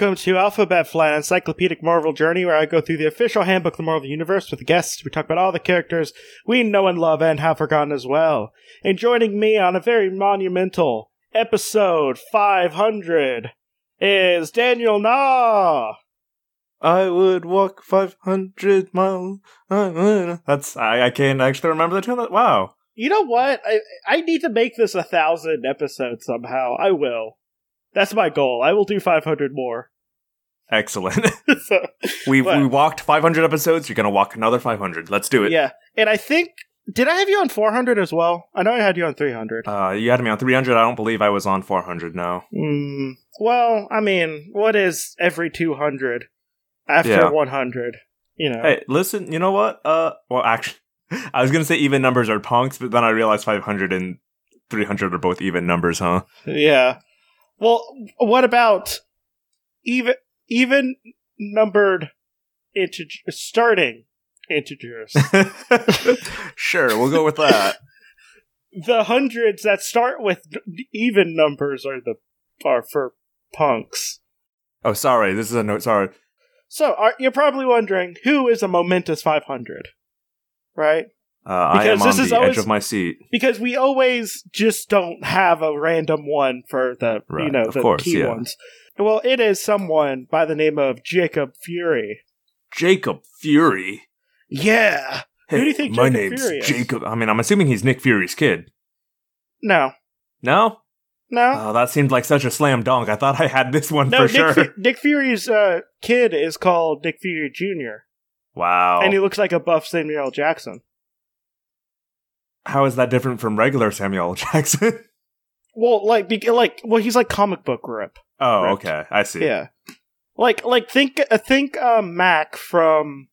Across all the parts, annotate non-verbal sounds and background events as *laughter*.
welcome to Alphabet Flight Encyclopedic Marvel Journey, where I go through the official handbook of the Marvel Universe with guests. We talk about all the characters we know and love and have forgotten as well. And joining me on a very monumental episode 500 is Daniel Nah. I would walk 500 miles. That's, I, I can't actually remember the tune. Wow. You know what? I I need to make this a thousand episodes somehow. I will. That's my goal. I will do 500 more. Excellent. *laughs* *laughs* so, we we walked 500 episodes. You're gonna walk another 500. Let's do it. yeah, and I think did I have you on 400 as well? I know I had you on 300. Uh, you had me on 300. I don't believe I was on 400. No. Mm, well, I mean, what is every 200 after Yeah. 100? You know. Hey, listen. You know what? Uh, well, actually, *laughs* I was gonna say even numbers are punks, but then I realized 500 and 300 are both even numbers, huh? Yeah. Well, what about even even numbered integer starting integers? *laughs* sure, we'll go with that. *laughs* the hundreds that start with even numbers are the are for punks. Oh, sorry. This is a note. Sorry. So are, you're probably wondering who is a momentous 500, right? Uh, I Because am this on is the always- edge of my seat. Because we always just don't have a random one for the you Right, know of the course, key yeah. ones. Well, it is someone by the name of Jacob Fury. Jacob Fury. Yeah. Who do you think my Jacob name's Fury is? Jacob. I mean, I'm assuming he's Nick Fury's kid. No. No? No. Oh, that seemed like such a slam dunk. I thought I had this one no, for Nick, sure. Fu- Nick Fury's uh, kid is called Nick Fury Jr. wow. and he looks like a buff Samuel Jackson. How is that different from regular Samuel *laughs* Jackson? Well, like, be- like, well, he's like comic book rip. oh, Right. okay. I see. Yeah, like, like think, uh, think, um, Mack from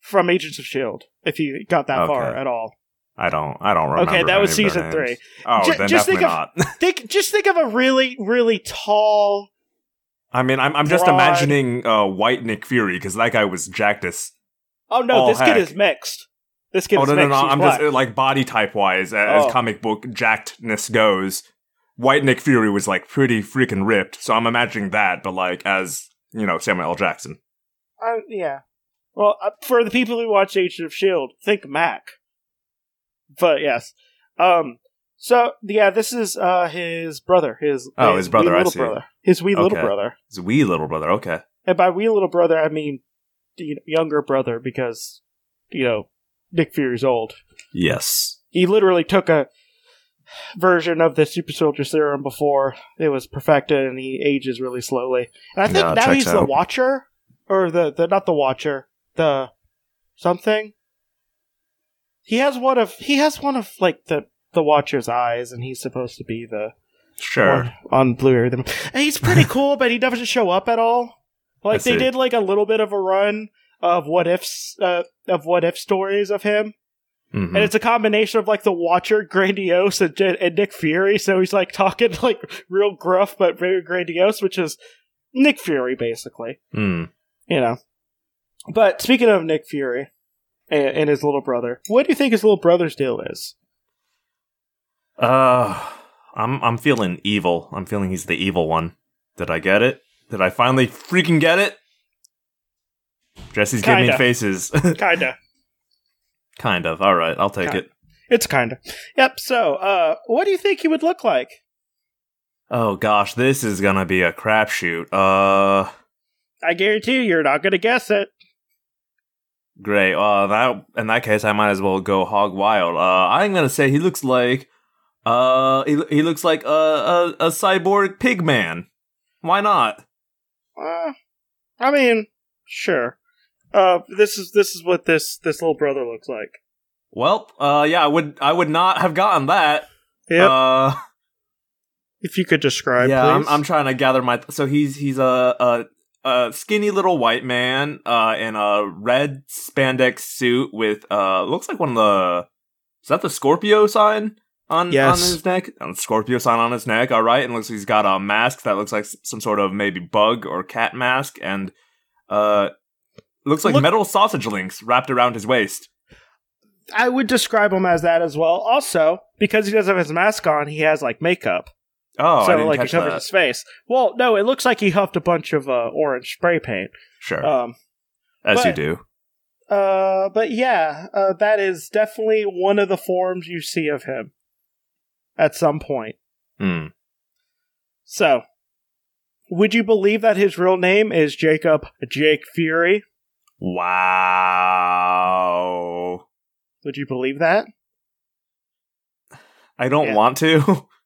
from Agents of Shield. If you got that far at all, I don't. I don't remember. Okay, that was season three. Oh, Ju- then just think definitely of- not. *laughs* *laughs* think, just think of a really, really tall. I mean, I'm, I'm just imagining uh, white Nick Fury because that guy was jacked as. Oh no, this kid is mixed. This kid oh no, no, no! I'm black. just uh, like body type wise, as Oh. comic book jackedness goes. White Nick Fury was like pretty freaking ripped, so I'm imagining that, but like as you know Samuel L. Jackson. Uh, yeah. Well, uh, for the people who watch Agents of Shield, think Mack. But yes, um. So yeah, this is uh his brother. His Oh, his brother, wee I little see. brother. His wee little brother. His wee little brother. Okay. And by wee little brother, I mean you know, younger brother because you know Nick Fury's old. Yes. He literally took a version of the super soldier serum before it was perfected, and he ages really slowly. And I think Yeah, now he's the. Watcher, or the the not the Watcher, the something. He has one of he has one of like the the Watcher's eyes, and he's supposed to be the Sure. on Blu-ray. And he's pretty *laughs* cool, but he doesn't show up at all. Like they did like a little bit of a run of what ifs uh, of what if stories of him, Mhm. and it's a combination of like the Watcher, grandiose, and, and Nick Fury. So he's like talking *laughs* like real gruff but very grandiose, which is Nick Fury basically. Hmm. You know. But speaking of Nick Fury and, and his little brother, what do you think his little brother's deal is? Uh, I'm I'm feeling evil. I'm feeling he's the evil one. Did I get it? Did I finally freaking get it? Jesse's giving me faces. *laughs* Kinda. kind of. All right, I'll take Kinda. it. It's kinda. Yep. So, uh, what do you think he would look like? Oh gosh, this is gonna be a crapshoot. Uh, I guarantee you, you're not to guess it. great. Uh, that in that case, I might as well go hog wild. Uh, I'm gonna say he looks like, uh, he, he looks like a, a a cyborg pig man. Why not? Uh, I mean, sure. Uh, this is this is what this this little brother looks like. Well, uh, yeah, I would I would not have gotten that. Yep. Uh, if you could describe, yeah, I'm. I'm trying to gather my. So he's he's a a, a skinny little white man uh, in a red spandex suit with uh looks like one of the is that the Scorpio sign on Yes. on his neck? Uh, Scorpio sign on his neck. All right, and looks like he's got a mask that looks like some sort of maybe bug or cat mask, and uh looks like Look- metal sausage links wrapped around his waist. I would describe him as that as well. Also, because he doesn't have his mask on, he has like makeup. Oh, so like it covers that. his face. Well, no, it looks like he huffed a bunch of uh, orange spray paint. Sure, Um, as you do. uh, but yeah, uh, that is definitely one of the forms you see of him at some point. Hmm. So, would you believe that his real name is Jacob Jake Fury? Wow. Would you believe that? I don't Yeah. want to. *laughs*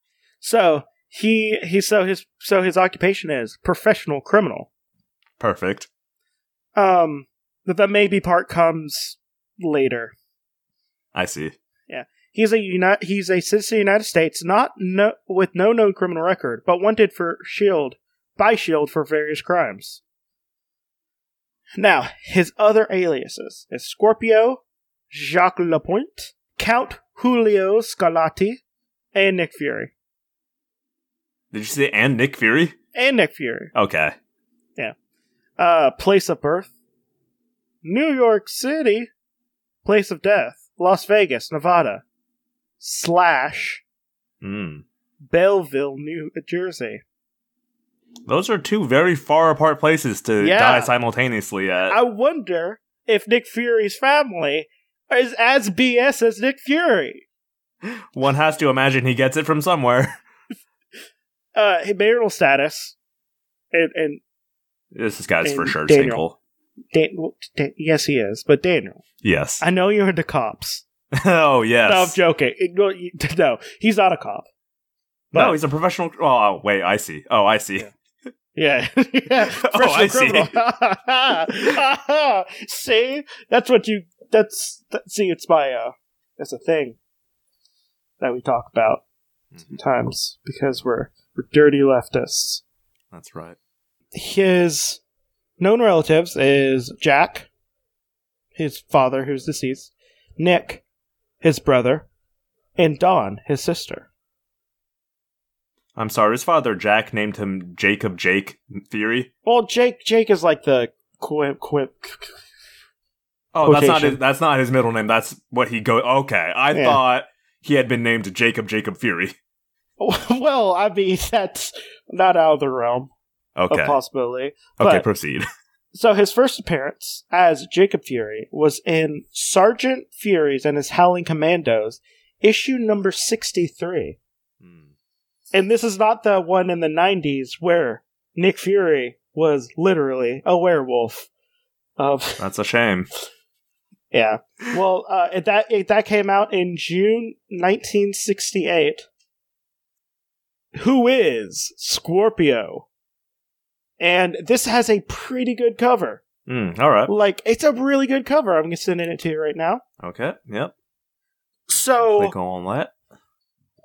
So he he so his so his occupation is professional criminal. Perfect. Um, the, the maybe part comes later. I see. Yeah, he's a uni- he's a citizen of the United States, not no, with no known criminal record, but wanted for Shield by Shield for various crimes. Now, his other aliases is Scorpio, Jacques Lapointe, Count Julio Scarlatti, and Nick Fury. Did you say and Nick Fury? And Nick Fury. Okay. Yeah. Uh, place of birth, New York City. Place of death, Las Vegas, Nevada. Slash Hmm. Belleville, New Jersey. Those are two very far apart places to Yeah. die simultaneously at. I wonder if Nick Fury's family is as BS as Nick Fury. One has to imagine he gets it from somewhere. *laughs* Uh, marital status, and, and This guy's for sure Daniel. single. Dan, Dan- yes, he is. But Daniel, Yes. I know you're into cops. *laughs* oh yes. No, I'm joking. *laughs* No, he's not a cop. no, he's a professional. Oh wait, I see. Oh, I see. Yeah. Yeah. *laughs* *laughs* Oh, I criminal. *laughs* see? That's what you that's that, see it's my uh it's a thing that we talk about Mm-hmm. sometimes because we're we're dirty leftists. That's right. His known relatives is Jack, his father who's deceased, Nick, his brother, and Dawn, his sister. I'm sorry. His father Jack named him Jacob Jake Fury. Well, Jake Jake is like the quip quip Oh, that's not his. That's not his middle name. That's what he go. Okay, I Yeah. thought he had been named Jacob Jacob Fury. *laughs* well, I mean that's not out of the realm Okay. of possibility. okay, but- proceed. *laughs* So his first appearance as Jacob Fury was in Sergeant Fury's and his Howling Commandos, issue number sixty-three. And this is not the one in the '90s where Nick Fury was literally a werewolf. Of *laughs* That's a shame. yeah, well, uh, it, that it, that came out in June 1968. Who is Scorpio? And this has a pretty good cover. Mm, all right. Like, it's a really good cover. I'm sending it to you right now. Okay. Yep. So, Click on that.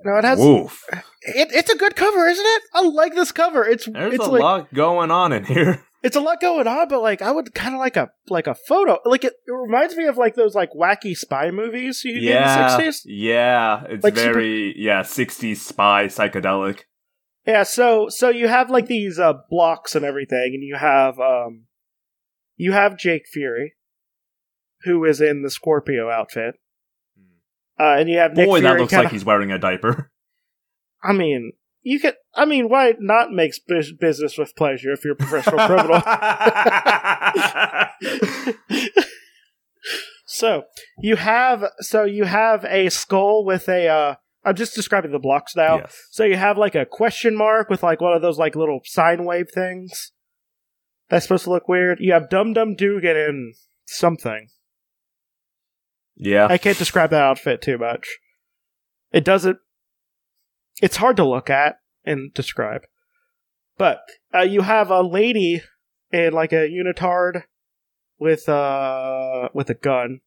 No, it has. Woof. It, it's a good cover, isn't it? I like this cover. It's There's it's a like lot going on in here. *laughs* it's a lot going on, but like I would kind of like a like a photo. Like it, it reminds me of like those like wacky spy movies you did in the Yeah. sixties. Yeah. It's Like super- very yeah 60s spy psychedelic. Yeah, so so you have like these uh blocks and everything, and you have um you have Jake Fury, who is in the Scorpio outfit. Uh, and you have Nick Boy, Fury that looks kinda- like he's wearing a diaper. *laughs* I mean, you could. I mean, why not make bus- business with pleasure if you're a professional criminal? *laughs* so you have so you have a skull with a. Uh, I'm just describing the blocks now. Yes. So you have like a question mark with like one of those like little sine wave things. That's supposed to look weird. You have Dum Dum Dugan in something. Yeah. I can't describe that outfit too much. It doesn't. It's hard to look at and describe. But uh, you have a lady in like a unitard with uh with a gun.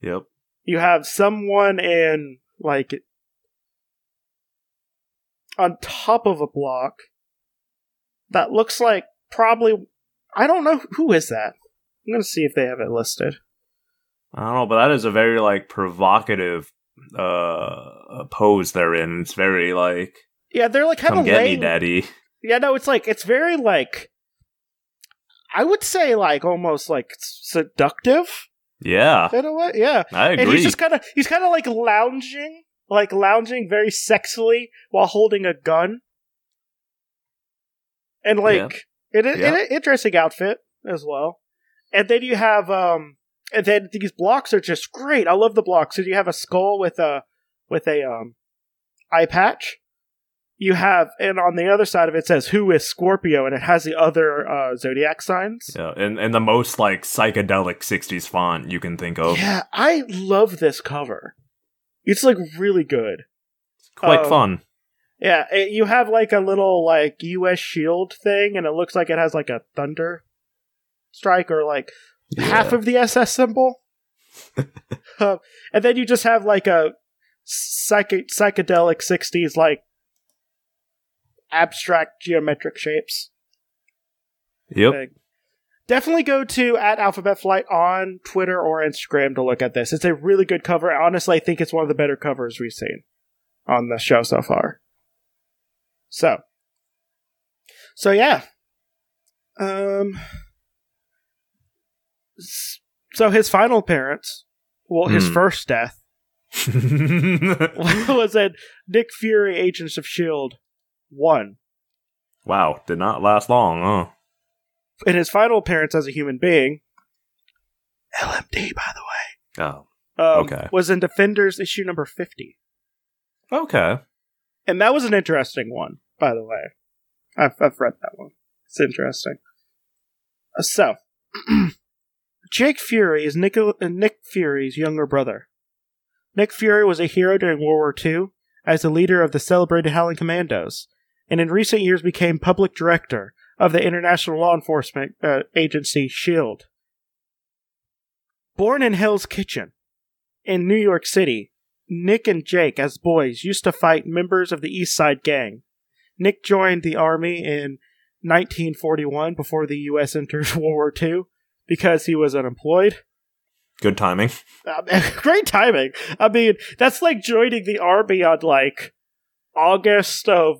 Yep. You have someone in like on top of a block that looks like probably I don't know who is that. I'm gonna see if they have it listed. I don't know, but that is a very like provocative uh pose they're in. It's very like Yeah, they're like kind of get laying. me, daddy. Yeah, no, it's like it's very like I would say like almost like seductive Yeah. in a way. Yeah, I and agree. he's just kind of he's kind of like lounging, like lounging very sexily while holding a gun. and like it, it, Yeah. an interesting outfit as well. And then you have um, and then these blocks are just great. I love the blocks. So you have a skull with a with a um eye patch. You have, and on the other side of it says "Who is Scorpio," and it has the other uh, zodiac signs. Yeah, and, and the most like psychedelic '60s font you can think of. Yeah, I love this cover. It's like really good. It's Quite Um, fun. Yeah, it, you have like a little like U.S. shield thing, and it looks like it has like a thunder strike or like half of the SS symbol. *laughs* Um, and then you just have like a psych- psychedelic '60s like abstract geometric shapes. Yep. thing. Definitely go to at Alphabet Flight on Twitter or Instagram to look at this. It's a really good cover. Honestly, I think it's one of the better covers we've seen on the show so far. So, so yeah. Um. So his final appearance, well, his Hmm. first death *laughs* was in Nick Fury, Agents of Shield one. wow, did not last long, huh? In his final appearance as a human being, LMD, by the way. Oh, um, Okay. was in Defenders issue number 50. okay. And that was an interesting one, by the way. I've, I've read that one. It's interesting. Uh, so, *clears throat* Jake Fury is Nick, uh, Nick Fury's younger brother. Nick Fury was a hero during World War II as the leader of the celebrated Howling Commandos, and in recent years became public director of the international law enforcement uh, agency SHIELD. Born in Hell's Kitchen in New York City, Nick and Jake, as boys, used to fight members of the East Side Gang. Nick joined the Army in 1941 before the U.S. entered *laughs* World War II because he was unemployed. Good timing. Um, *laughs* great timing. I mean, that's like joining the Army on like August of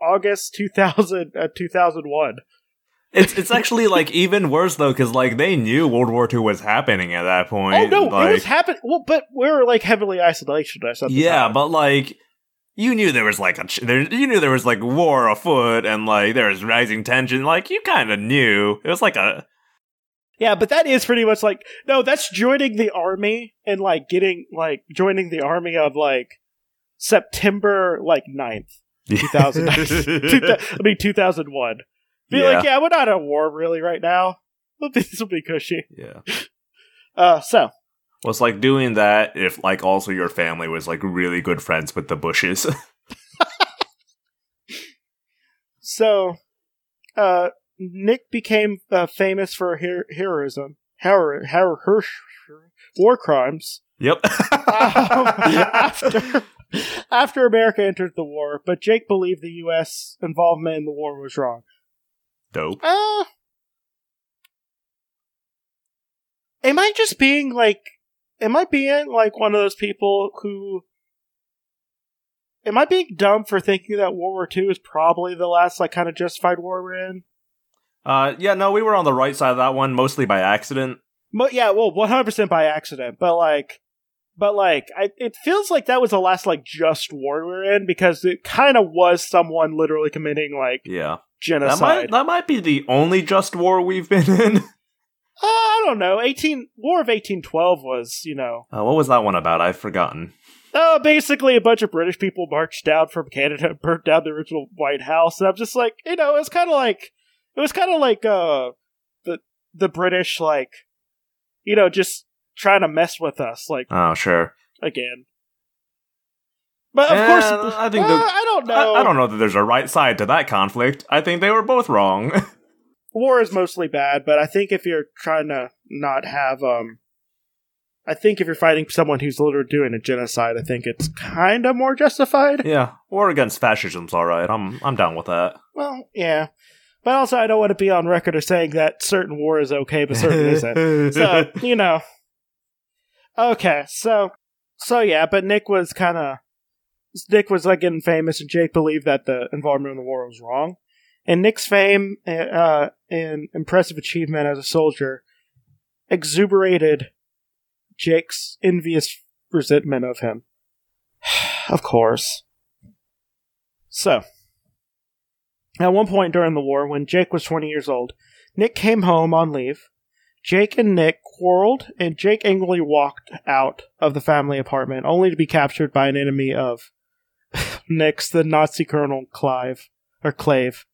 August 2000, uh, 2001. It's it's actually like even worse though, because like they knew World War II was happening at that point. Oh no, like, it was happening. Well, but we were like heavily isolationist. Yeah, time. but like you knew there was like a ch- there, you knew there was like war afoot and like there was rising tension. Like you kind of knew it was like a Yeah, but that is pretty much like no, that's joining the army and like getting like joining the army of like September like 9th, *laughs* 2000. *laughs* I mean 2001. Be Yeah. like, yeah, we're not at war really right now. *laughs* This will be cushy. yeah. Uh, so Well, it's like doing that if like also your family was like really good friends with the Bushes. so, uh, Nick became uh, famous for her- heroism, hero- hero- her- war crimes. yep. *laughs* Um, *laughs* after after America entered the war, but Jake believed the U.S. involvement in the war was wrong. Dope. Uh, am I just being like, am I being like one of those people who, am I being dumb for thinking that World War II is probably the last like kind of justified war we're in? Uh, yeah, no, we were on the right side of that one, mostly by accident. But yeah, well, one hundred percent by accident. But like, but like, I, it feels like that was the last like just war we're in because it kind of was someone literally committing like Yeah, that genocide. might that might be the only just war we've been in. *laughs* uh, I don't know. Eighteen War of eighteen twelve was you know Uh, what was that one about? I've forgotten. uh, basically a bunch of British people marched down from Canada and burnt down the original White House. And I'm just like, you know, it's kind of like it was kind of like uh the the British like you know just trying to mess with us like Oh, sure. again. But of Eh, course, I think uh, the- I don't know. I, I don't know that there's a right side to that conflict. I think they were both wrong. *laughs* war is mostly bad, but I think if you're trying to not have um I think if you're fighting someone who's literally doing a genocide, I think it's kind of more justified. yeah, war against fascism's all right. I'm I'm down with that. Well, yeah. But also I don't want to be on record as saying that certain war is okay but certain *laughs* isn't. So, you know. Okay, so so yeah, but Nick was kind of Nick was like getting famous, and Jake believed that the involvement in the war was wrong. And Nick's fame uh, and impressive achievement as a soldier exuberated Jake's envious resentment of him. *sighs* of course. So, At one point during the war, when Jake was 20 years old, Nick came home on leave. Jake and Nick quarreled, and Jake angrily walked out of the family apartment, only to be captured by an enemy of *laughs* Nick's, the Nazi Colonel Clive, or Clave.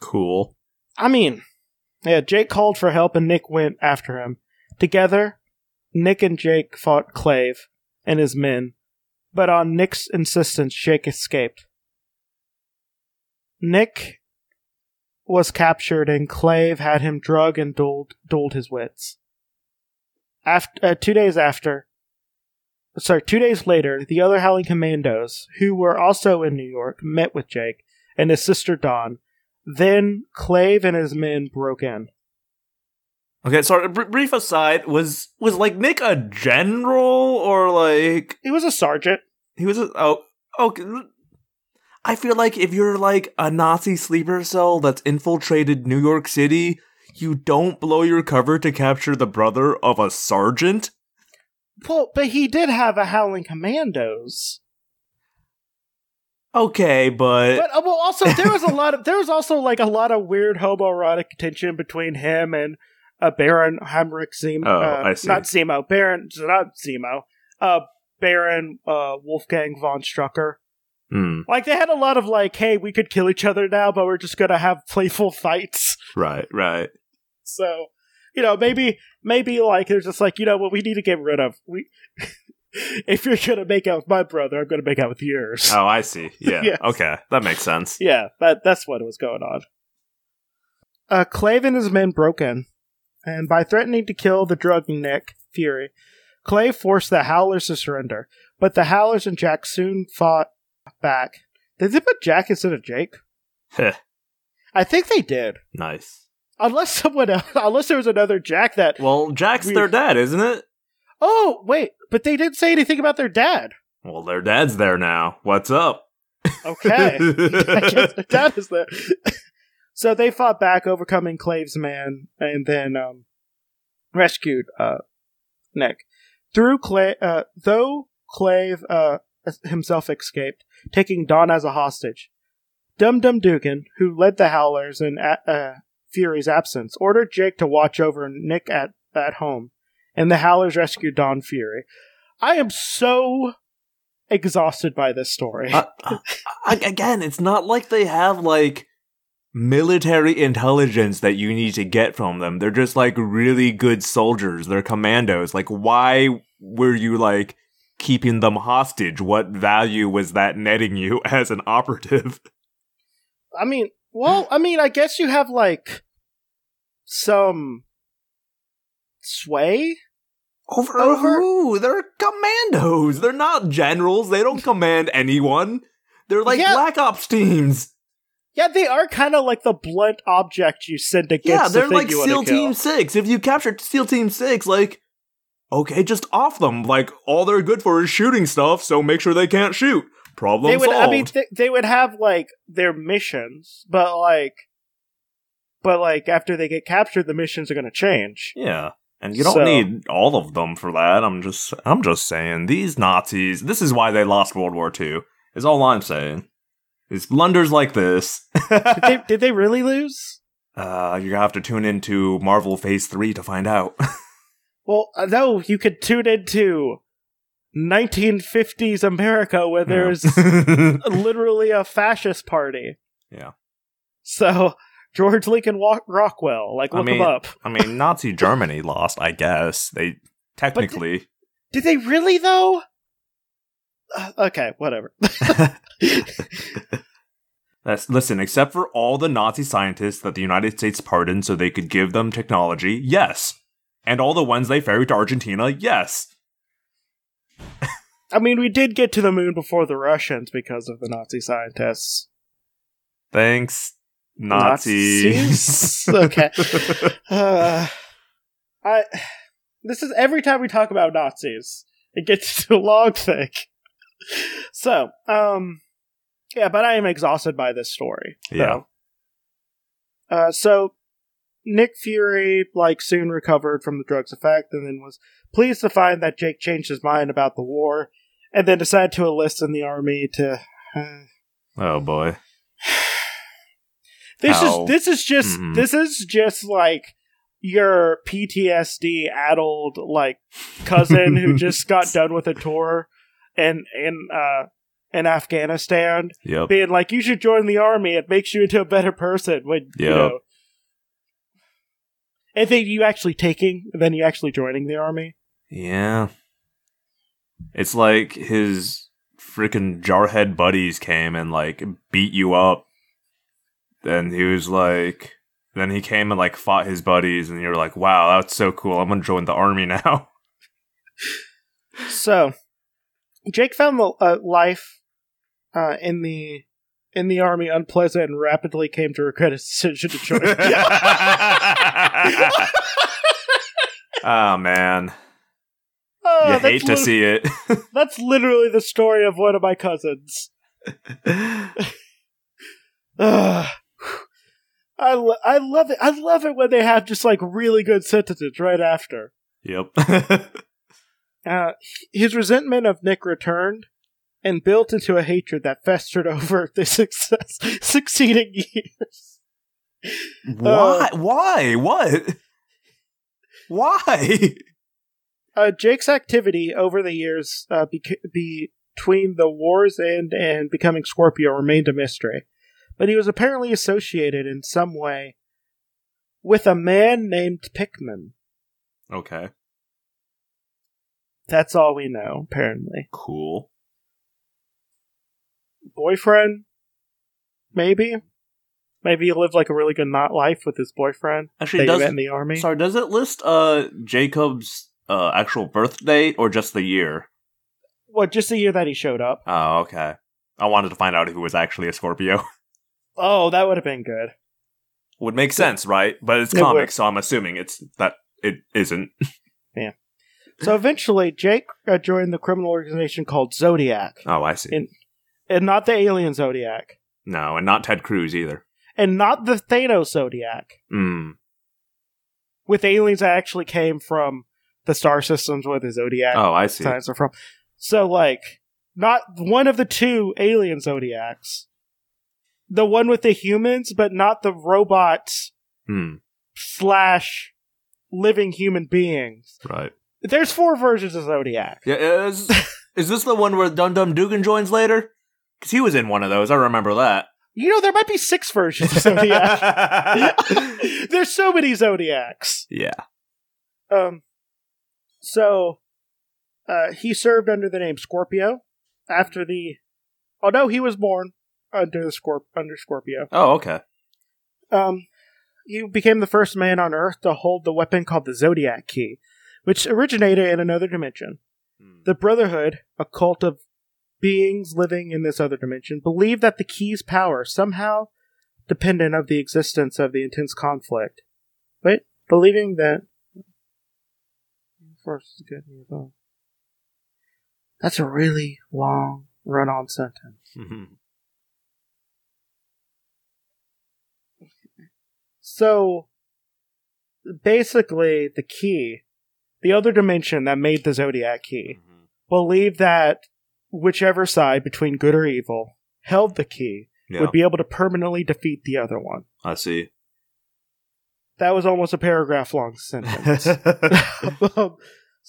Cool. I mean, yeah, Jake called for help and Nick went after him. Together, Nick and Jake fought Clave and his men, but on Nick's insistence, Jake escaped. Nick was captured and Clave had him drugged and dulled, dulled his wits. After, uh, two days after, sorry, two days later, the other Howling Commandos, who were also in New York, met with Jake and his sister Dawn. Then Clave and his men broke in. Okay, sorry. Br- brief aside was was like Nick a general or like He was a sergeant. he was a oh okay. I feel like if you're like a Nazi sleeper cell that's infiltrated New York City, you don't blow your cover to capture the brother of a sergeant. Well, but he did have a Howling Commandos. Okay, but, But uh, well, also there was a lot of *laughs* there was also like a lot of weird homoerotic tension between him and uh, Baron Heinrich Zemo. Oh, uh, I see. Not Zemo. Baron, not Zemo. Uh, Baron uh, Wolfgang von Strucker. Hmm, Like they had a lot of like, hey, we could kill each other now, but we're just gonna have playful fights. *laughs* right, right. So, you know, maybe maybe like they're just like, you know what, we need to get rid of we. *laughs* if you're gonna make out with my brother, I'm gonna make out with yours. Oh, I see. *laughs* Yeah. Yes. Okay, that makes sense. Yeah, that that's what was going on. Uh, Clave and his men broke in, and by threatening to kill the drugging Nick Fury, Clave forced the Howlers to surrender. But the Howlers and Jack soon fought back. Did they put Jack instead of Jake? Heh, I think they did. nice. Unless someone else, *laughs* unless there was another Jack that. Well, Jack's We- their dad, isn't it? Oh wait, but they didn't say anything about their dad. Well, their dad's there now. What's up? Okay. *laughs* I guess their dad is there. *laughs* so they fought back, overcoming Clave's man, and then um, rescued uh, Nick. Through Cla- uh, though Clave uh, himself escaped, taking Dawn as a hostage. Dum Dum Dugan, who led the Howlers in uh, uh, Fury's absence, ordered Jake to watch over Nick at, at home, and the Howlers rescued Dawn Fury. I am so exhausted by this story. Uh, uh, again, it's not like they have like military intelligence that you need to get from them. They're just like really good soldiers. They're commandos. Like, why were you like keeping them hostage? What value was that netting you *laughs* as an operative? I mean, well, I mean, I guess you have like some sway. Over, Over- who? They're commandos. They're not generals. They don't command anyone. They're like Yeah. black ops teams. Yeah, they are kind of like the blunt object you send against Yeah, they're thing like SEAL. Team Six. If you capture SEAL Team Six, like, okay, just off them. Like, all they're good for is shooting stuff. So make sure they can't shoot. Problem They would, solved. I mean, th- they would have like their missions, but like, but like after they get captured, the missions are going to change. yeah, and you don't So- need all of them for that. I'm just, I'm just saying these Nazis. This is why they lost World War II. Is all I'm saying. Is blunders like this. Did they, *laughs* did they really lose? uh, you're gonna have to tune into Marvel Phase Three to find out. *laughs* Well, uh, no, you could tune into 1950s America where there's *laughs* literally a fascist party. Yeah. So George Lincoln Wa- Rockwell, like I look mean, him up. I mean, Nazi Germany lost, I guess. They technically. Did they really though? Uh, okay, whatever. *laughs* That's, listen, except for all the Nazi scientists that the United States pardoned so they could give them technology, yes. And all the ones they ferried to Argentina, yes. *laughs* I mean, we did get to the moon before the Russians because of the Nazi scientists. Thanks, Nazis. Nazis? *laughs* okay. *laughs* Uh, I. This is every time we talk about Nazis, it gets to a long thing. So, um, yeah, but I am exhausted by this story. Yeah. though. Uh, so Nick Fury like soon recovered from the drug's effect, and then was pleased to find that Jake changed his mind about the war, and then decided to enlist in the army to. Uh, oh boy. *sighs* This how- is this is just Mhm. this is just like your PTSD addled like cousin who *laughs* just got done with a tour and in uh in Afghanistan Yep. being like you should join the army it makes you into a better person when you know and then you actually taking then you actually joining the army Yeah. It's like his freaking jarhead buddies came and like beat you up. Then he was like then he came and like fought his buddies and you're like, "Wow, that's so cool. I'm going to join the army now." *laughs* So, Jake found the uh, life uh, in the in the army unpleasant and rapidly came to regret his decision to join. *laughs* *laughs* *laughs* oh man. Oh, you hate to lit- see it. *laughs* That's literally the story of one of my cousins. Ugh. *laughs* *sighs* I, lo- I love it. I love it when they have just like really good sentences right after. yep. Uh, his resentment of Nick returned and built into a hatred that festered over the success succeeding years. Why? Why? What? Why? Uh, Jake's activity over the years uh, bec- between the war's end and becoming Scorpio remained a mystery, but he was apparently associated in some way with a man named Pickman. Okay. That's all we know, apparently. Cool. Boyfriend? Maybe? Maybe he lived like a really good not life with his boyfriend. Actually, does in the army. Sorry, does it list uh Jacob's uh actual birth date or just the year? What, just the year that he showed up? Oh, okay. I wanted to find out if he was actually a Scorpio. *laughs* Oh, that would have been good. Would make sense, right? But it's It comics, so I'm assuming it's that it isn't. *laughs* Yeah. So eventually, Jake uh, joined the criminal organization called Zodiac, Oh, I see. In- and not the alien Zodiac, no, and not Ted Cruz either. And not the Thanos Zodiac, Mm. with aliens that actually came from the star systems where the Zodiac Oh, I see. signs are from. So, like, not one of the two alien Zodiacs. The one with the humans, but not the robots Hmm. slash living human beings. Right. There's four versions of Zodiac. Yeah. Is is this the one where Dum Dum Dugan joins later? Because he was in one of those. I remember that. You know, there might be six versions of Zodiac. *laughs* There's so many Zodiacs. yeah. Um, so, uh, he served under the name Scorpio after the. Oh no, he was born under the Scorp under Scorpio. Oh, okay. Um, he became the first man on Earth to hold the weapon called the Zodiac Key, which originated in another dimension. Hmm. The Brotherhood, a cult of beings living in this other dimension, believe that the key's power somehow dependent of the existence of the intense conflict. Wait, believing that force is good and evil. That's a really long run-on sentence. Mhm. *laughs* So basically, the key, the other dimension that made the Zodiac key, believed that whichever side between good or evil held the key Yeah. would be able to permanently defeat the other one. I see. That was almost a paragraph long sentence. *laughs* *laughs*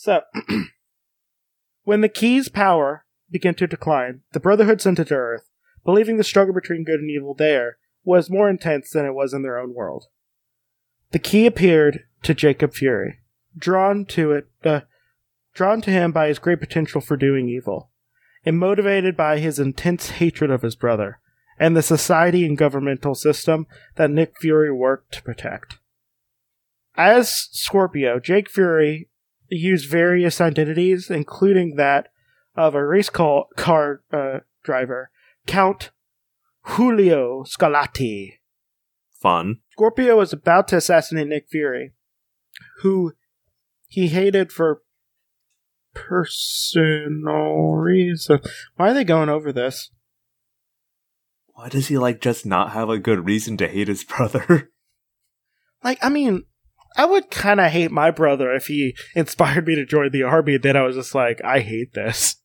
So, *clears throat* when the key's power began to decline, the Brotherhood sent it to Earth, believing the struggle between good and evil there was more intense than it was in their own world. The key appeared to Jacob Fury, drawn to it, uh, drawn to him by his great potential for doing evil, and motivated by his intense hatred of his brother and the society and governmental system that Nick Fury worked to protect. As Scorpio, Jake Fury used various identities, including that of a race car, uh, driver, Count Julio Scarlatti. Fun. Scorpio was about to assassinate Nick Fury, who he hated for personal reason. Why are they going over this? Why does he like just not have a good reason to hate his *laughs* brother? Like, I mean, I would kind of hate my brother if he *laughs* inspired me to join the army, and then I was just like, I hate this.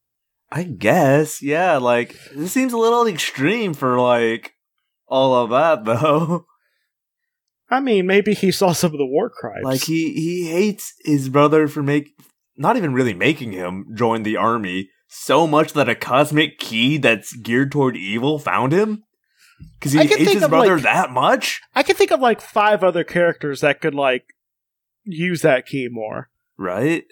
I guess, yeah. Like this seems a little extreme for like all of that, *laughs* though. I mean, maybe he saw some of the war crimes. Like he he hates his brother for make not even really making him join the army so much that a cosmic key that's geared toward evil found him. Because he I can hates his brother like- that much, I can think of like five other characters that could like use that key more. right?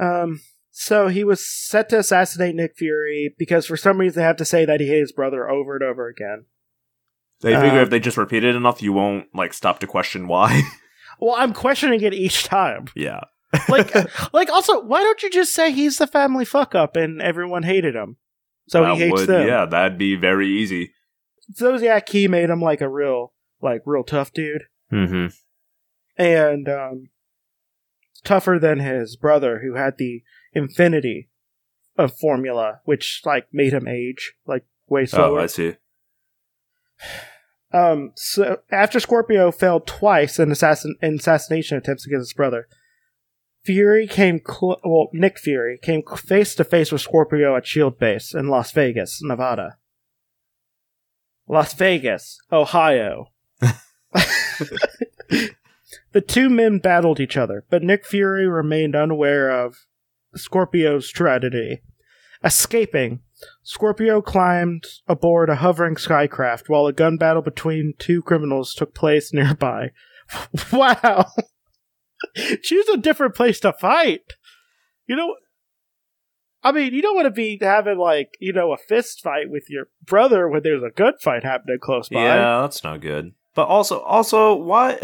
Um, so he was set to assassinate Nick Fury because for some reason they have to say that he hated his brother over and over again. They figure Uh, if they just repeat it enough, you won't like stop to question why. *laughs* Well, I'm questioning it each time. yeah, *laughs* Like, *laughs* like also, why don't you just say he's the family fuck up and everyone hated him? So That he hates would- them. Yeah, that'd be very easy. Zodiac Key made him like a real, like real tough dude, Mm-hmm. and um, tougher than his brother who had the Infinity of formula, which like made him age like way slower. Oh. I see. *sighs* *sighs* *sighs* Um, so after Scorpio failed twice in, assassin- in assassination attempts against his brother, Fury came cl- well. Nick Fury came face to face with Scorpio at Shield Base in Las Vegas, Nevada. Las Vegas, Ohio. *laughs* the two men battled each other, but Nick Fury remained unaware of Scorpio's strategy. Escaping, Scorpio climbed aboard a hovering skycraft while a gun battle between two criminals took place nearby. *laughs* wow. *laughs* Choose a different place to fight. You know, I mean, you don't want to be having like, you know, a fist fight with your brother when there's a gun fight happening close by. Yeah, that's not good. But also, also, why?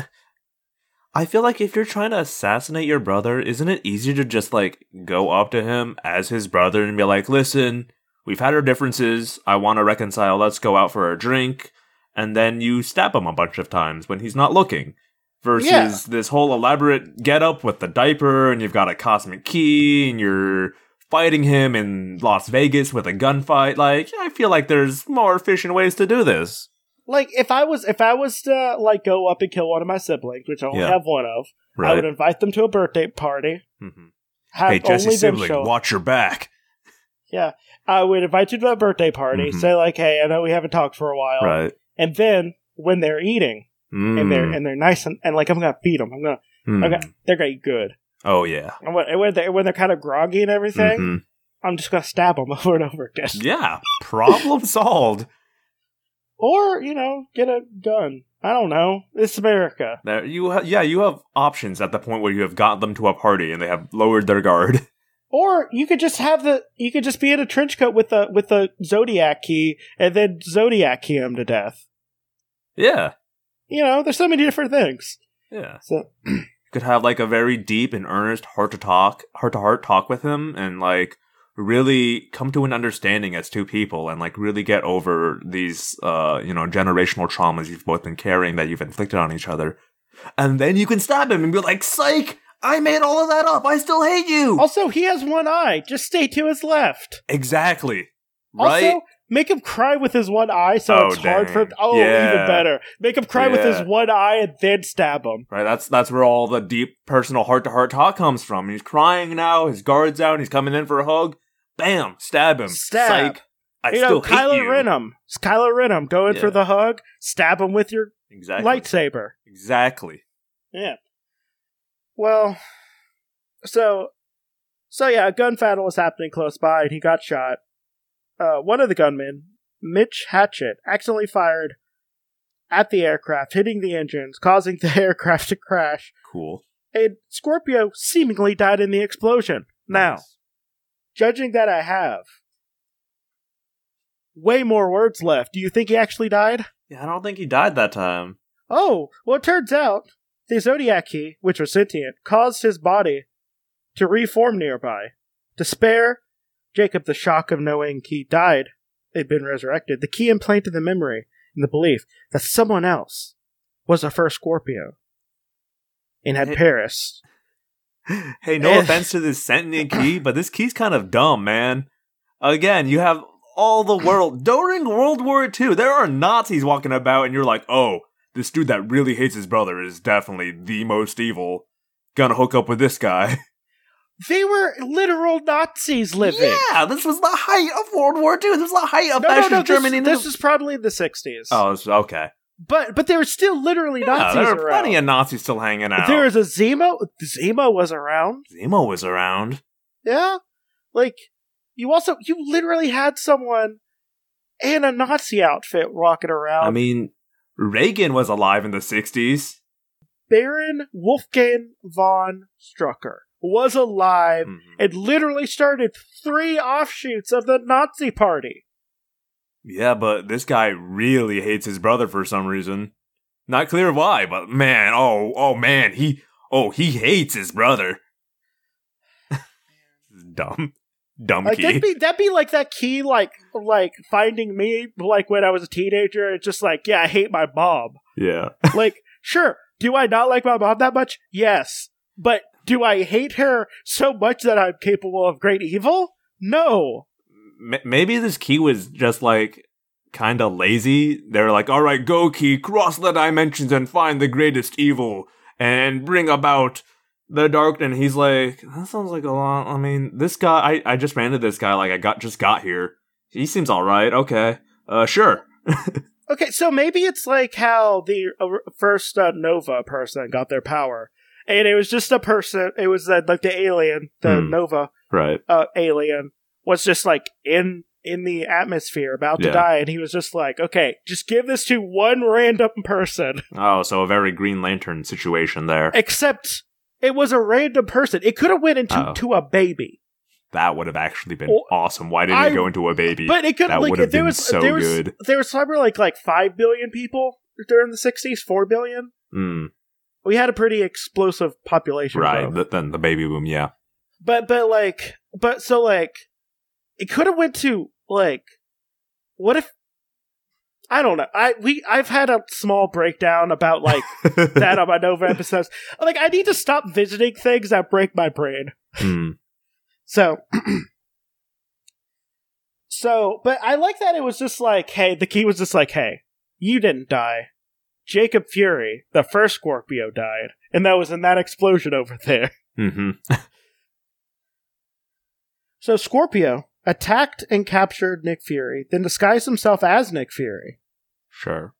I feel like if you're trying to assassinate your brother, isn't it easier to just like go up to him as his brother and be like, "Listen, we've had our differences. I want to reconcile. Let's go out for a drink." And then you stab him a bunch of times when he's not looking. Versus Yeah. this whole elaborate get up with the diaper, and you've got a cosmic key, and you're fighting him in Las Vegas with a gunfight. Like, I feel like there's more efficient ways to do this. Like if I was if I was to like go up and kill one of my siblings, which I only Yeah. have one of, I would invite them to a birthday party. Mm-hmm. Hey, Jesse sibling, watch your back. Yeah, I would invite you to a birthday party. Mhm. Say like, "Hey, I know we haven't talked for a while," Right. and then when they're eating and they're Mm. and they're nice and, and like I'm gonna feed them. I'm gonna Mm. okay, they're gonna eat good. Oh yeah. And when, when they when they're kind of groggy and everything, Mhm. I'm just gonna stab them *laughs* over and over again, Yeah. Problem *laughs* solved. or you know, get a gun. I don't know. It's America. There you ha- yeah, you have options at the point where you have got them to a party and they have lowered their guard. *laughs* Or you could just have the you could just be in a trench coat with a with a zodiac key and then zodiac key him to death. yeah. You know, there's so many different things. Yeah. So You *clears throat* could have like a very deep and earnest heart to talk heart to heart talk with him and like really come to an understanding as two people and like really get over these uh you know generational traumas you've both been carrying that you've inflicted on each other. And then you can stab him and be like, psych! I made all of that up. I still hate you. also he has one eye. Just stay to his left. Exactly. Right? Also, make him cry with his one eye so Oh, it's hard for him. Oh, Yeah. even better. Make him cry with his one eye and then stab him. right. That's that's where all the deep personal heart to heart talk comes from. He's crying now. His guard's out. He's coming in for a hug. Bam! Stab him. Stab. Psych. I you still know, hate Kylo you. Ren him. It's Kylo Ren him. Go in for the hug, stab him with your Exactly. lightsaber. Exactly. Yeah. Well, so, so yeah, a gun battle was happening close by, and he got shot. Uh, one of the gunmen, Mitch Hatchett, accidentally fired at the aircraft, hitting the engines, causing *laughs* the aircraft to crash. Cool. And Scorpio seemingly died in the explosion. Now, Nice. judging that I have way more words left, do you think he actually died? Yeah, I don't think he died that time. Oh, well, it turns out the Zodiac Key, which was sentient, caused his body to reform nearby. Despair, Jacob the shock of knowing he died, had been resurrected, the key implanted the memory and the belief that someone else was the first Scorpio and had Hey- Paris. *laughs* Hey, no Eh. offense to this sentient key, but this key's kind of dumb, man. Again, you have all the world during World War II. There are Nazis walking about, and you're like, oh, this dude that really hates his brother is definitely the most evil. Gonna hook up with this guy. *laughs* They were literal Nazis living. Yeah, this was the height of World War II. This was the height of No, no, fascist no. This, Germany. this is probably in the 60s. oh, okay. but but there were still literally Yeah, Nazis there are around. plenty of Nazis still hanging out. There was a Zemo. Zemo was around. Zemo was around. Yeah, like you also you literally had someone in a Nazi outfit walking around. I mean, Reagan was alive in the 60s. Baron Wolfgang von Strucker was alive Mhm. and literally started three offshoots of the Nazi Party. Yeah, but this guy really hates his brother for some reason. Not clear why, but man, oh, oh man, he, oh, he hates his brother. *laughs* Dumb. Dumb Like key. that'd be that'd be like that key, like like finding me, like when I was a teenager. It's just like, yeah, I hate my mom. yeah. *laughs* like, sure, do I not like my mom that much? Yes, but do I hate her so much that I'm capable of great evil? No. M- maybe this key was just like kind of lazy. They're like, all right, go key, cross the dimensions and find the greatest evil and bring about the dark. And he's like, that sounds like a lot. I mean, this guy, I, I just ran into this guy like I got just got here. He seems all right. Okay. Uh, sure. *laughs* Okay, so maybe it's like how the uh, first uh, Nova person got their power, and it was just a person. It was uh, like the alien, the Hmm. Nova Right. uh, alien, was just like in in the atmosphere, about to Yeah. die, and he was just like, "Okay, just give this to one random person." Oh, so a very Green Lantern situation there. Except it was a random person. It could have went into Uh-oh. to a baby, That would have actually been Or- awesome. Why didn't I- it go into a baby? but it could that like would have been was so there was good. there was probably like like five billion people during the '60s, four billion. Mm, We had a pretty explosive population, right. Th- then the baby boom, yeah. but but like but so like it could have went to like what if I don't know. I we I've had a small breakdown about like *laughs* that on my Nova episodes. Like I need to stop visiting things that break my brain. Mm, So *clears throat* So but I like that it was just like, hey, the key was just like, hey, you didn't die. Jacob Fury, the first Scorpio died, and that was in that explosion over there. hmm *laughs* So Scorpio attacked and captured Nick Fury, then disguised himself as Nick Fury. Sure.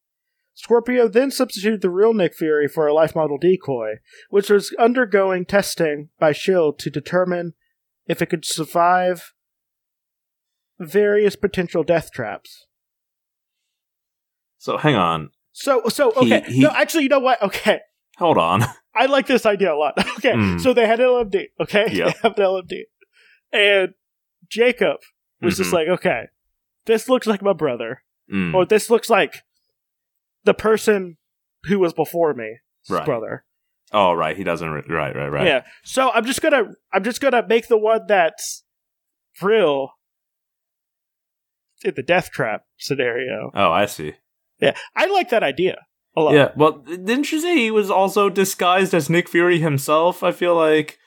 Scorpio then substituted the real Nick Fury for a life model decoy, which was undergoing testing by S.H.I.E.L.D. to determine if it could survive various potential death traps. So hang on. So, so okay. he- no, actually, you know what? Okay. Hold on. I like this idea a lot. *laughs* Okay, Mm. so they had an LMD. Okay, Yeah. *laughs* they have the LMD, and Jacob was just Mhm. like, okay, this looks like my brother, Mm, or this looks like the person who was before me, Right. brother. Oh, right. He doesn't. Re- right, right, right. Yeah. So I'm just gonna, I'm just gonna make the one that's real in the death trap scenario. Oh, I see. Yeah, I like that idea a lot. Yeah. Well, didn't you say he was also disguised as Nick Fury himself? I feel like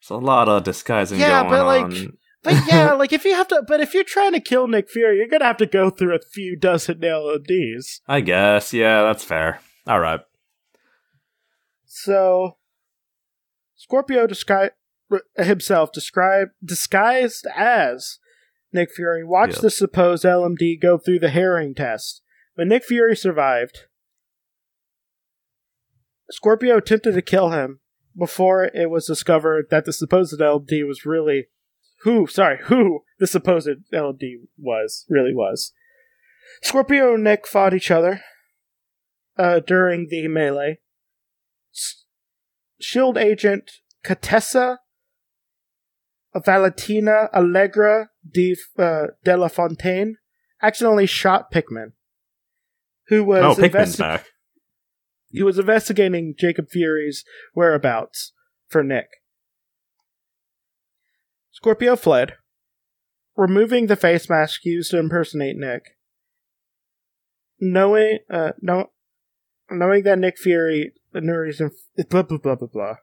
there's a lot of disguising Yeah, going but, like, on. But yeah, *laughs* like if you have to, but if you're trying to kill Nick Fury, you're gonna have to go through a few dozen LMDs. I guess. Yeah, that's fair. All right. So, Scorpio descri- himself described disguised as Nick Fury watched Yeah. the supposed LMD go through the herring test. but Nick Fury survived, Scorpio attempted to kill him before it was discovered that the supposed LMD was really who sorry who the supposed LMD was really was. Scorpio and Nick fought each other uh, during the melee. S- Shield agent Contessa Valentina Allegra de, uh, de la Fontaine accidentally shot Pikmin, who was oh, Pikmin's investi- back. he was investigating Jacob Fury's whereabouts for Nick. Scorpio fled, removing the face mask used to impersonate Nick. Knowing, uh, no, knowing that Nick Fury, the Nuri's, inf- blah blah blah blah blah.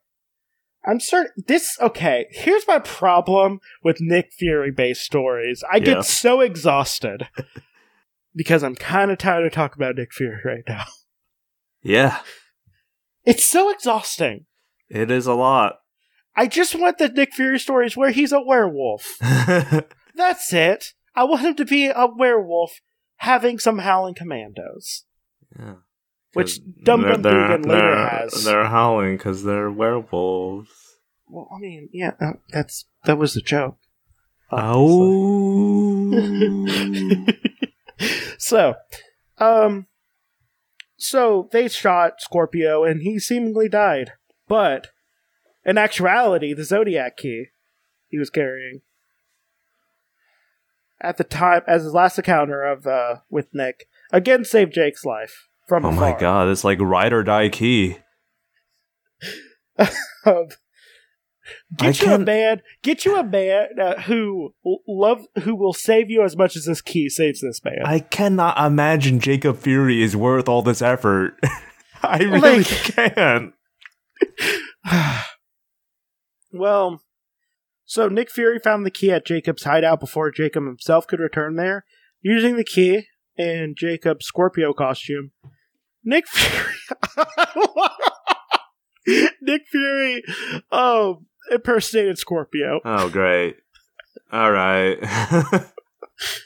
I'm certain this. Okay, here's my problem with Nick Fury based stories. I Yeah. get so exhausted *laughs* because I'm kind of tired of talking about Nick Fury right now. Yeah, It's so exhausting. it is a lot. I just want the Nick Fury stories where he's a werewolf. *laughs* That's it. I want him to be a werewolf having some howling commandos. Yeah. Which Dum they're- Dum Dugan later they're- has. They're howling because they're werewolves. Well, I mean, yeah, uh, that's that was the joke. Oh. *laughs* so, um, so they shot Scorpio, and he seemingly died. But in actuality, the Zodiac key he was carrying at the time, as his last encounter of uh, with Nick, again saved Jake's life from oh my god, it's like ride or die key. Um, I get you a man, get you a man uh, who will love, who will save you as much as this key saves this man. I cannot imagine Jacob Fury is worth all this effort. *laughs* I really Like- can't. *sighs* *sighs* *sighs* well, so Nick Fury found the key at Jacob's hideout before Jacob himself could return there. Using the key in Jacob's Scorpio costume, Nick Fury. *laughs* Nick Fury um, impersonated Scorpio. Oh, great. All right. *laughs*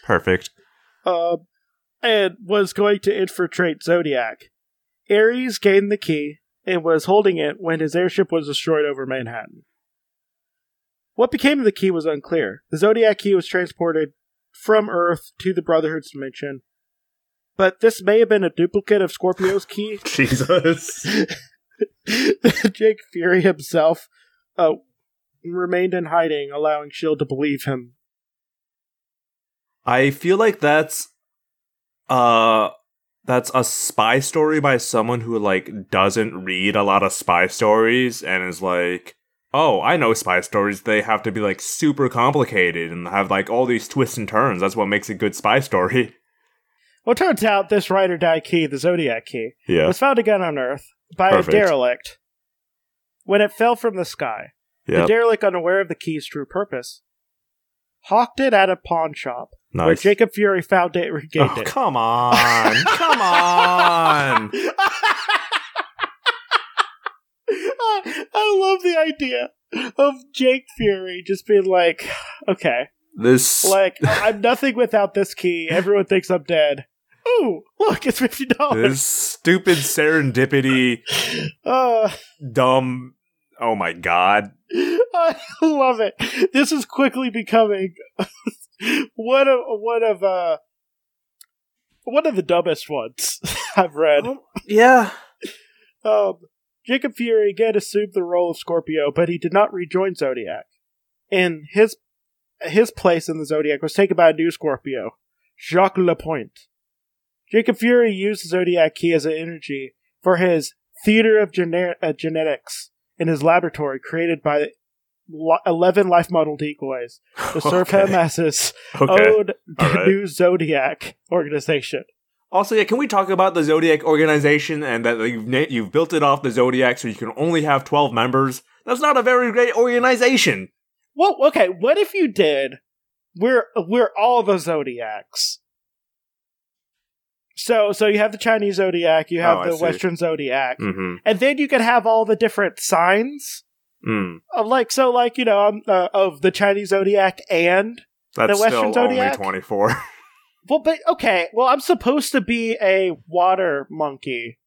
Perfect. um, and was going to infiltrate Zodiac. Ares gained the key and was holding it when his airship was destroyed over Manhattan. What became of the key was unclear. The Zodiac key was transported from Earth to the Brotherhood's dimension, but this may have been a duplicate of Scorpio's key. *laughs* Jesus. *laughs* Jake Fury himself uh, remained in hiding, allowing S.H.I.E.L.D. to believe him. I feel like that's uh that's a spy story by someone who like doesn't read a lot of spy stories and is like, "Oh, I know spy stories. They have to be like super complicated and have like all these twists and turns. That's what makes a good spy story." *laughs* Well, it turns out this ride or die key, the Zodiac key, Yeah. was found again on Earth by Perfect. a derelict. When it fell from the sky, the derelict, unaware of the key's true purpose, hawked it at a pawn shop, where Jacob Fury found it and regained Oh, it. come on. come on. *laughs* I love the idea of Jake Fury just being like, okay, This like, I'm nothing without this key. Everyone thinks I'm dead. Ooh, look, it's $50. this stupid serendipity Uh, dumb Oh my god. I love it. This is quickly becoming *laughs* one of one of uh one of the dumbest ones *laughs* I've read. Yeah. Um, Jacob Fury again assumed the role of Scorpio, but he did not rejoin Zodiac. And his his place in the Zodiac was taken by a new Scorpio, Jacques Lapointe. Jacob Fury used the Zodiac key as an energy for his theater of gene- uh, genetics in his laboratory created by li- 11 life model decoys to serve *laughs* Okay. him as his Okay. own right. new Zodiac organization. Also, yeah, can we talk about the Zodiac organization and that you've na- you've built it off the Zodiac so you can only have twelve members? That's not a very great organization. Well, okay, what if you did? We're we're all the zodiacs. So so you have the Chinese zodiac, you have Oh, the. Western zodiac, Mm-hmm. and then you can have all the different signs Mm. of like so like you know um, uh, of the Chinese zodiac and That's The Western Zodiac? twenty four. *laughs* well, but okay, well I'm supposed to be a water monkey.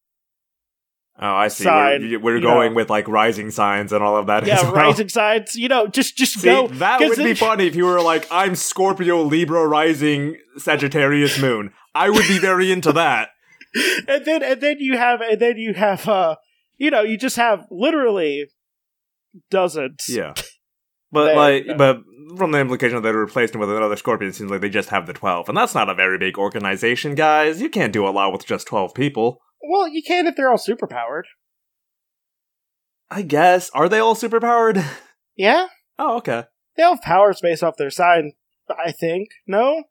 oh, I see. Side, we're we're going know. with like rising signs and all of that. Yeah, well. rising signs. You know, just just See, go. That would be funny if you were like, I'm Scorpio, Libra, rising, Sagittarius, Moon. I would be very into that. *laughs* *laughs* and then and then you have and then you have uh you know you just have literally dozens Yeah. But There, like, yeah. but from the implication that they replaced him with another Scorpion, it seems like they just have the twelve, and that's not a very big organization, guys. You can't do a lot with just twelve people. well you can if they're all superpowered I guess. Are they all superpowered? yeah Oh, okay. they all have powers based off their sign i think no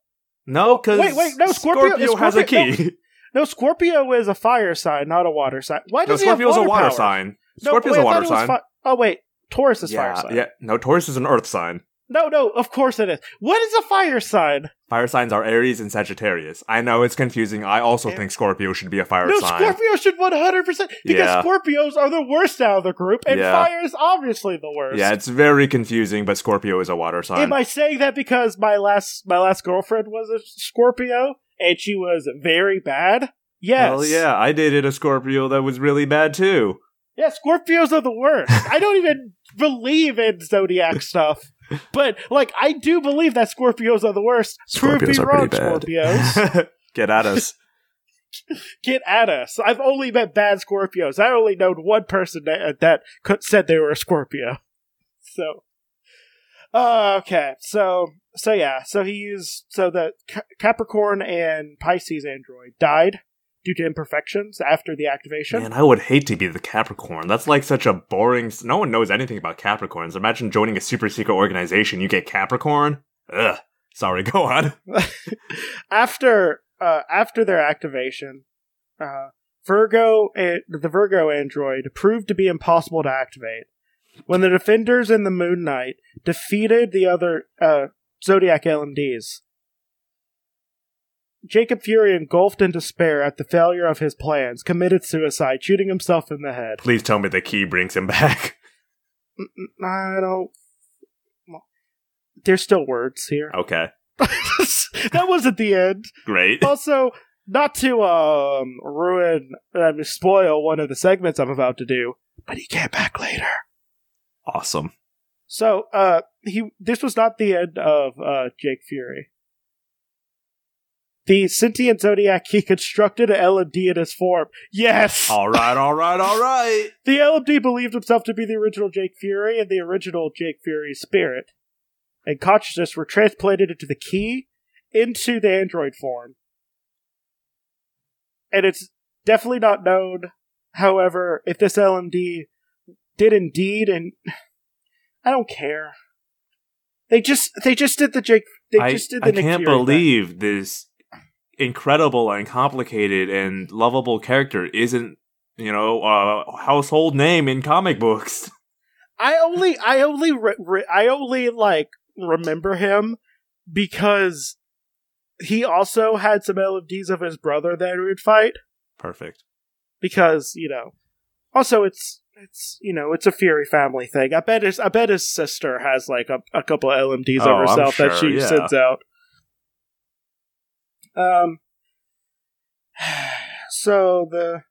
No, because Wait, wait, no, Scorpio- is has a key. no scorpio is a fire sign not a water sign why No, does he have Scorpio's water a water powers? sign. no, Scorpio's wait, a water thought it was sign. fi- oh wait taurus is yeah, fire sign yeah. No, Taurus is an Earth sign. no no of course it is what is a fire sign Fire signs are Aries and Sagittarius. I know it's confusing. I also think Scorpio should be a fire no sign. scorpio should 100% because Yeah. scorpios are the worst out of the group and Yeah. fire is obviously the worst Yeah, it's very confusing, but Scorpio is a water sign. Am I saying that because my last my last girlfriend was a Scorpio and she was very bad? Yes. Well, yeah, I dated a Scorpio that was really bad too. Yeah, Scorpios are the worst. I don't even *laughs* believe in zodiac stuff. But like I do believe that Scorpios are the worst. Prove me Scorpios are wrong, pretty bad. Scorpios. *laughs* Get at us. *laughs* Get at us. I've only met bad Scorpios. I only known one person that, that could, said they were a Scorpio. So, uh, okay. So, so yeah. So he used so the Ca- Capricorn and Pisces android died due to imperfections after the activation. Man, I would hate to be the Capricorn. That's like such a boring. No one knows anything about Capricorns. Imagine joining a super secret organization. You get Capricorn. Ugh. Sorry, *laughs* go on. *laughs* after uh, after their activation, uh, Virgo and the Virgo android proved to be impossible to activate. When the defenders and the Moon Knight defeated the other uh, Zodiac LMDs, Jacob Fury, engulfed in despair at the failure of his plans, committed suicide, shooting himself in the head. Please tell me the key brings him back. *laughs* I don't. well, There's still words here. *laughs* Okay, that wasn't the end. great. also, not to um ruin, I mean, spoil one of the segments I'm about to do, but he came back later. Awesome. So, uh, he this was not the end of uh Jake Fury. The sentient zodiac he constructed an LMD in his form. Yes, All right, all right, all right. *laughs* the LMD believed himself to be the original Jake Fury and the original Jake Fury's spirit, and consciousness were transplanted into the key into the android form. And it's definitely not known, however, if this LMD did indeed, and *sighs* I don't care. They just they just did the Jake. They I, just did the I Nick can't Fury thing. believe this incredible and complicated and lovable character isn't, you know, a household name in comic books. *laughs* I only, I only, re- re- I only like remember him because he also had some LMDs of his brother that he would fight. Perfect. Because you know, also it's it's you know it's a Fury family thing. I bet his I bet his sister has like a, a couple of LMDs Oh, of herself that she yeah. sends out. Um. So the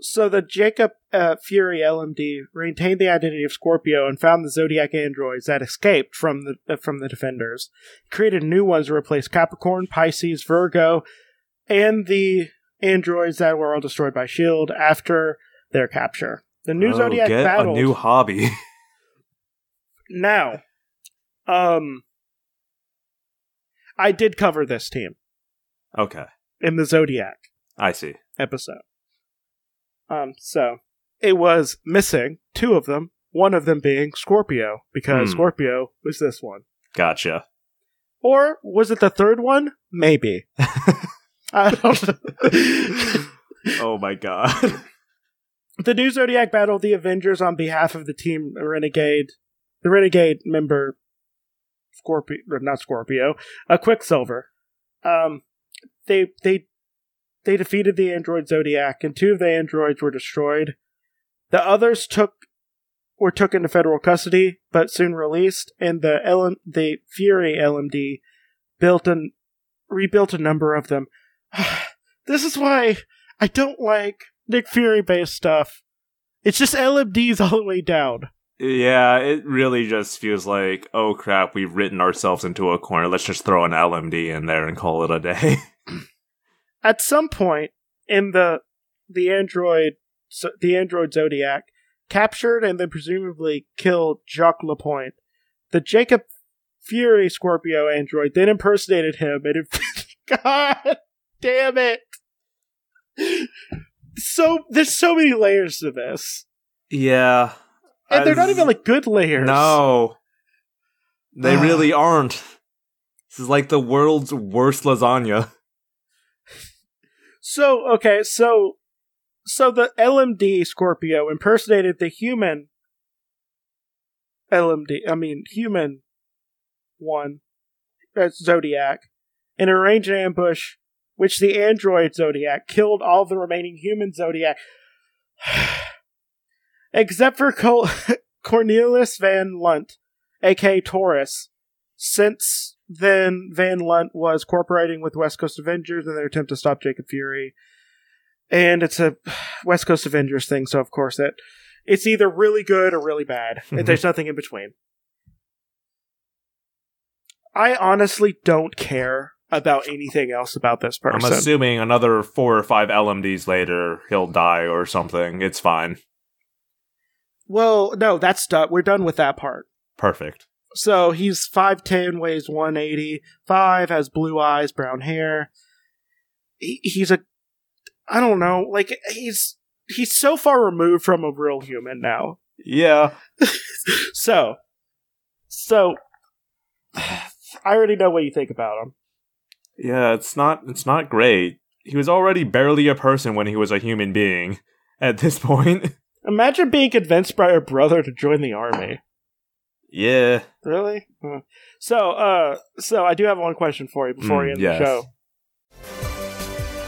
so the Jacob uh, Fury LMD retained the identity of Scorpio and found the Zodiac androids that escaped from the uh, from the Defenders. Created new ones to replace Capricorn, Pisces, Virgo, and the androids that were all destroyed by Shield after their capture. The new Oh, Zodiac get battled a new hobby. *laughs* now. Um, I did cover this team okay, in the Zodiac. I see. episode. Um, so it was missing two of them, one of them being Scorpio, because Hmm. Scorpio was this one. Gotcha. Or was it the third one? Maybe. *laughs* I don't know. Oh my god. *laughs* the new Zodiac battled the Avengers on behalf of the team Renegade, the Renegade member Scorpio, or not Scorpio, a Quicksilver. Um, they they they defeated the android Zodiac, and two of the androids were destroyed. The others took were took into federal custody, but soon released. And the LM, the Fury LMD built and rebuilt a number of them. *sighs* this is why I don't like Nick Fury based stuff. It's just LMDs all the way down. Yeah, it really just feels like, oh crap, we've written ourselves into a corner. Let's just throw an LMD in there and call it a day. *laughs* At some point in the the android so the android Zodiac captured and then presumably killed Jacques Lapointe. The Jacob Fury Scorpio android then impersonated him and *laughs* God damn it. So there's so many layers to this. yeah. And they're not even like good layers. No. They Ah. really aren't. This is like the world's worst lasagna. *laughs* So okay, so so the LMD Scorpio impersonated the human LMD. I mean human one, that's Zodiac, and arranged an ambush, which the android Zodiac killed all the remaining human Zodiac, *sighs* *sighs* *sighs* except for Col- *laughs* Cornelius Van Lunt, aka Taurus. since then, Van Lunt was cooperating with West Coast Avengers in their attempt to stop Jacob Fury. And it's a *sighs* West Coast Avengers thing, so of course that it's either really good or really bad. Mhm. There's nothing in between. I honestly don't care about anything else about this person. I'm assuming another four or five LMDs later, he'll die or something. It's fine. Well, no, that's done. We're done with that part. Perfect. So he's 5'10, weighs 180, 5, has blue eyes, brown hair. He, he's a. I don't know. Like, he's. He's so far removed from a real human now. Yeah. *laughs* So. So. *sighs* I already know what you think about him. Yeah, it's not it's not great. He was already barely a person when he was a human being at this *laughs* point. Imagine being convinced by your brother to join the army. yeah. Really? So, uh, so I do have one question for you before Mm, we end yes. the show.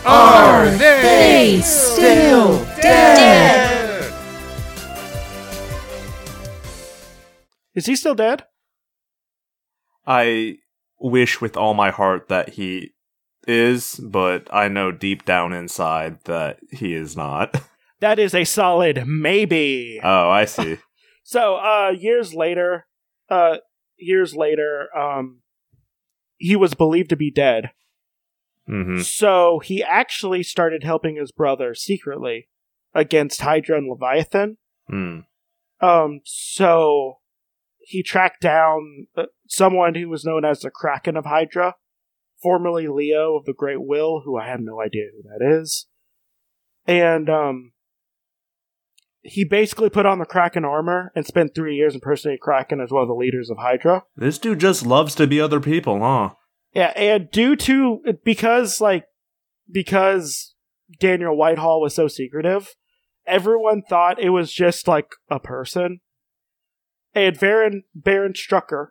Are they still dead? Is he still dead? I wish with all my heart that he is, but I know deep down inside that he is not. *laughs* That is a solid maybe. Oh, I see. *laughs* So, uh, years later, uh, years later, um, he was believed to be dead. hmm So he actually started helping his brother secretly against Hydra and Leviathan. Hmm. Um, so he tracked down uh, someone who was known as the Kraken of Hydra, formerly Leo of the Great Will, who I have no idea who that is. And, um, he basically put on the Kraken armor and spent three years impersonating Kraken as one of the leaders of Hydra. This dude just loves to be other people, huh? Yeah, and due to because like because Daniel Whitehall was so secretive, everyone thought it was just like a person. And Baron Baron Strucker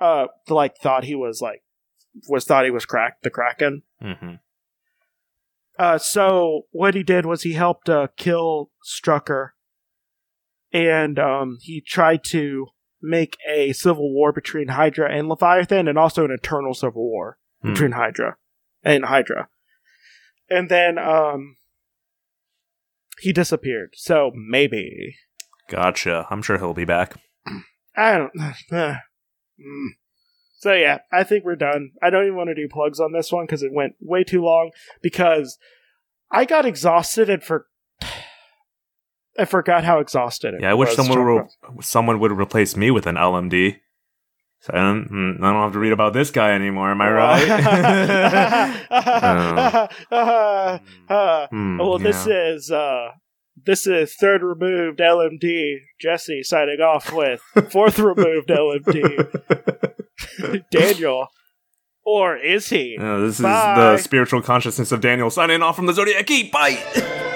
uh like thought he was like was thought he was crack the Kraken. hmm Uh so what he did was he helped uh kill Strucker and um he tried to make a civil war between Hydra and Leviathan and also an eternal civil war Hmm. between Hydra and Hydra. And then um he disappeared. So maybe Gotcha. I'm sure he'll be back. *clears throat* I don't *sighs* Mm. So yeah, I think we're done. I don't even want to do plugs on this one cuz it went way too long because I got exhausted and for I forgot how exhausted Yeah, I wish someone would, someone would replace me with an LMD. So I don't, mm, I don't have to read about this guy anymore. Am I right? Uh, *laughs* *laughs* *laughs* well, this yeah. is uh, this is third removed LMD Jesse signing off with fourth removed LMD *laughs* Daniel, or is he? This is the spiritual consciousness of Daniel signing off from the Zodiac Key. Bye. *laughs*